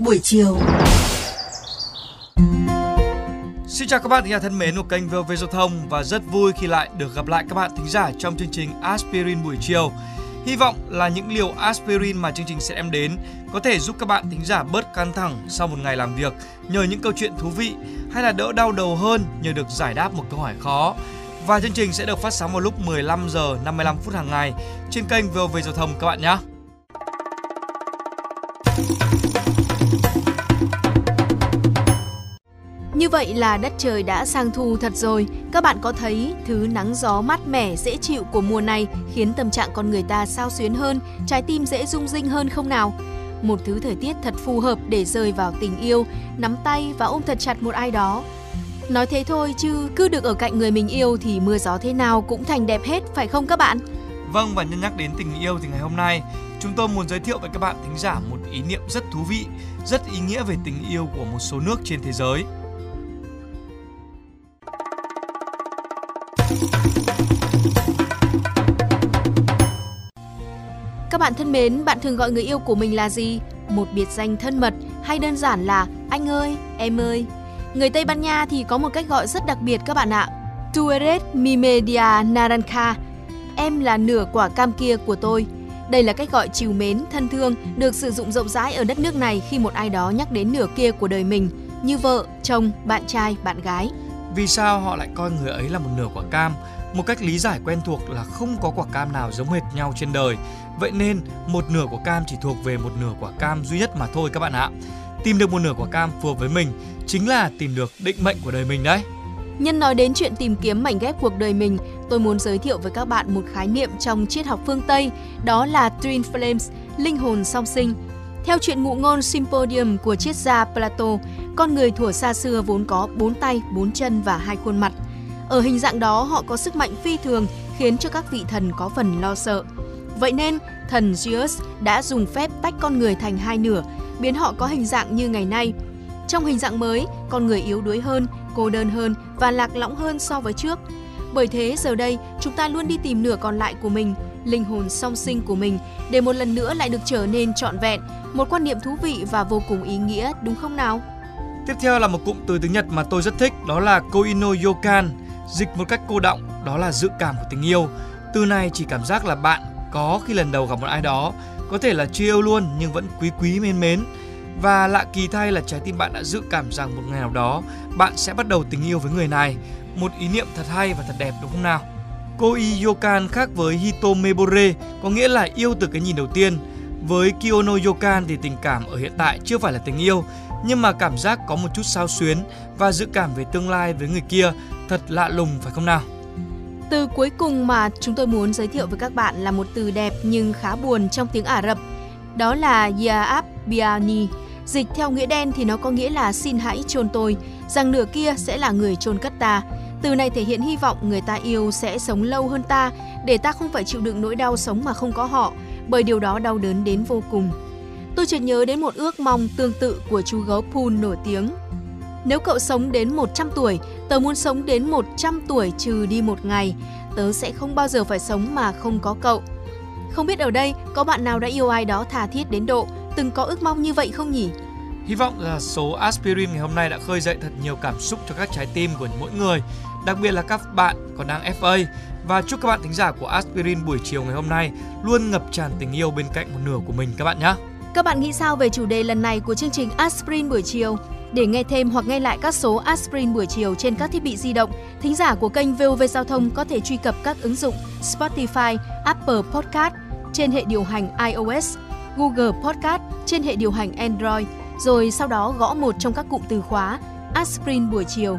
buổi chiều. Xin chào các bạn thính giả thân mến của kênh VOV Giao thông và rất vui khi lại được gặp lại các bạn thính giả trong chương trình Aspirin buổi chiều. Hy vọng là những liều aspirin mà chương trình sẽ đem đến có thể giúp các bạn thính giả bớt căng thẳng sau một ngày làm việc, nhờ những câu chuyện thú vị hay là đỡ đau đầu hơn nhờ được giải đáp một câu hỏi khó. Và chương trình sẽ được phát sóng vào lúc 15 giờ 55 phút hàng ngày trên kênh VOV Giao thông các bạn nhé. Như vậy là đất trời đã sang thu thật rồi. Các bạn có thấy thứ nắng gió mát mẻ, dễ chịu của mùa này khiến tâm trạng con người ta sao xuyến hơn, trái tim dễ rung rinh hơn không nào? Một thứ thời tiết thật phù hợp để rơi vào tình yêu, nắm tay và ôm thật chặt một ai đó. Nói thế thôi chứ cứ được ở cạnh người mình yêu thì mưa gió thế nào cũng thành đẹp hết phải không các bạn? Vâng và nhân nhắc đến tình yêu thì ngày hôm nay chúng tôi muốn giới thiệu với các bạn thính giả một ý niệm rất thú vị, rất ý nghĩa về tình yêu của một số nước trên thế giới. Các bạn thân mến, bạn thường gọi người yêu của mình là gì? Một biệt danh thân mật hay đơn giản là anh ơi, em ơi? Người Tây Ban Nha thì có một cách gọi rất đặc biệt các bạn ạ. Tu eres mi media naranja. Em là nửa quả cam kia của tôi. Đây là cách gọi trìu mến, thân thương được sử dụng rộng rãi ở đất nước này khi một ai đó nhắc đến nửa kia của đời mình, như vợ, chồng, bạn trai, bạn gái. Vì sao họ lại coi người ấy là một nửa quả cam? Một cách lý giải quen thuộc là không có quả cam nào giống hệt nhau trên đời. Vậy nên, một nửa quả cam chỉ thuộc về một nửa quả cam duy nhất mà thôi các bạn ạ. Tìm được một nửa quả cam phù hợp với mình chính là tìm được định mệnh của đời mình đấy. Nhân nói đến chuyện tìm kiếm mảnh ghép cuộc đời mình, tôi muốn giới thiệu với các bạn một khái niệm trong triết học phương Tây, đó là Twin Flames, linh hồn song sinh. Theo chuyện ngụ ngôn Symposium của triết gia Plato, con người thuở xa xưa vốn có bốn tay, bốn chân và hai khuôn mặt. Ở hình dạng đó họ có sức mạnh phi thường khiến cho các vị thần có phần lo sợ. Vậy nên, thần Zeus đã dùng phép tách con người thành hai nửa, biến họ có hình dạng như ngày nay. Trong hình dạng mới, con người yếu đuối hơn, cô đơn hơn và lạc lõng hơn so với trước. Bởi thế giờ đây, chúng ta luôn đi tìm nửa còn lại của mình, linh hồn song sinh của mình để một lần nữa lại được trở nên trọn vẹn, một quan niệm thú vị và vô cùng ý nghĩa, đúng không nào? Tiếp theo là một cụm từ tiếng Nhật mà tôi rất thích, đó là koino yokan, dịch một cách cô động, đó là dự cảm của tình yêu. Từ này chỉ cảm giác là bạn có khi lần đầu gặp một ai đó, có thể là chưa yêu luôn nhưng vẫn quý quý mến mến. Và lạ kỳ thay là trái tim bạn đã dự cảm rằng một ngày nào đó bạn sẽ bắt đầu tình yêu với người này. Một ý niệm thật hay và thật đẹp đúng không nào? Koi Yokan khác với Hitomebore có nghĩa là yêu từ cái nhìn đầu tiên. Với Kiono Yokan thì tình cảm ở hiện tại chưa phải là tình yêu, nhưng mà cảm giác có một chút sao xuyến và dự cảm về tương lai với người kia thật lạ lùng phải không nào? Từ cuối cùng mà chúng tôi muốn giới thiệu với các bạn là một từ đẹp nhưng khá buồn trong tiếng Ả Rập. Đó là Yaab Biani. Dịch theo nghĩa đen thì nó có nghĩa là xin hãy chôn tôi, rằng nửa kia sẽ là người chôn cất ta. Từ này thể hiện hy vọng người ta yêu sẽ sống lâu hơn ta, để ta không phải chịu đựng nỗi đau sống mà không có họ, bởi điều đó đau đớn đến vô cùng. Tôi chợt nhớ đến một ước mong tương tự của chú gấu Poon nổi tiếng. Nếu cậu sống đến 100 tuổi, tớ muốn sống đến 100 tuổi trừ đi một ngày. Tớ sẽ không bao giờ phải sống mà không có cậu. Không biết ở đây có bạn nào đã yêu ai đó tha thiết đến độ từng có ước mong như vậy không nhỉ? Hy vọng là số aspirin ngày hôm nay đã khơi dậy thật nhiều cảm xúc cho các trái tim của mỗi người, đặc biệt là các bạn còn đang FA và chúc các bạn thính giả của aspirin buổi chiều ngày hôm nay luôn ngập tràn tình yêu bên cạnh một nửa của mình các bạn nhé. Các bạn nghĩ sao về chủ đề lần này của chương trình Aspirin buổi chiều? Để nghe thêm hoặc nghe lại các số Aspirin buổi chiều trên các thiết bị di động, thính giả của kênh VOV Giao thông có thể truy cập các ứng dụng Spotify, Apple Podcast trên hệ điều hành iOS, Google Podcast trên hệ điều hành Android, rồi sau đó gõ một trong các cụm từ khóa Aspirin buổi chiều,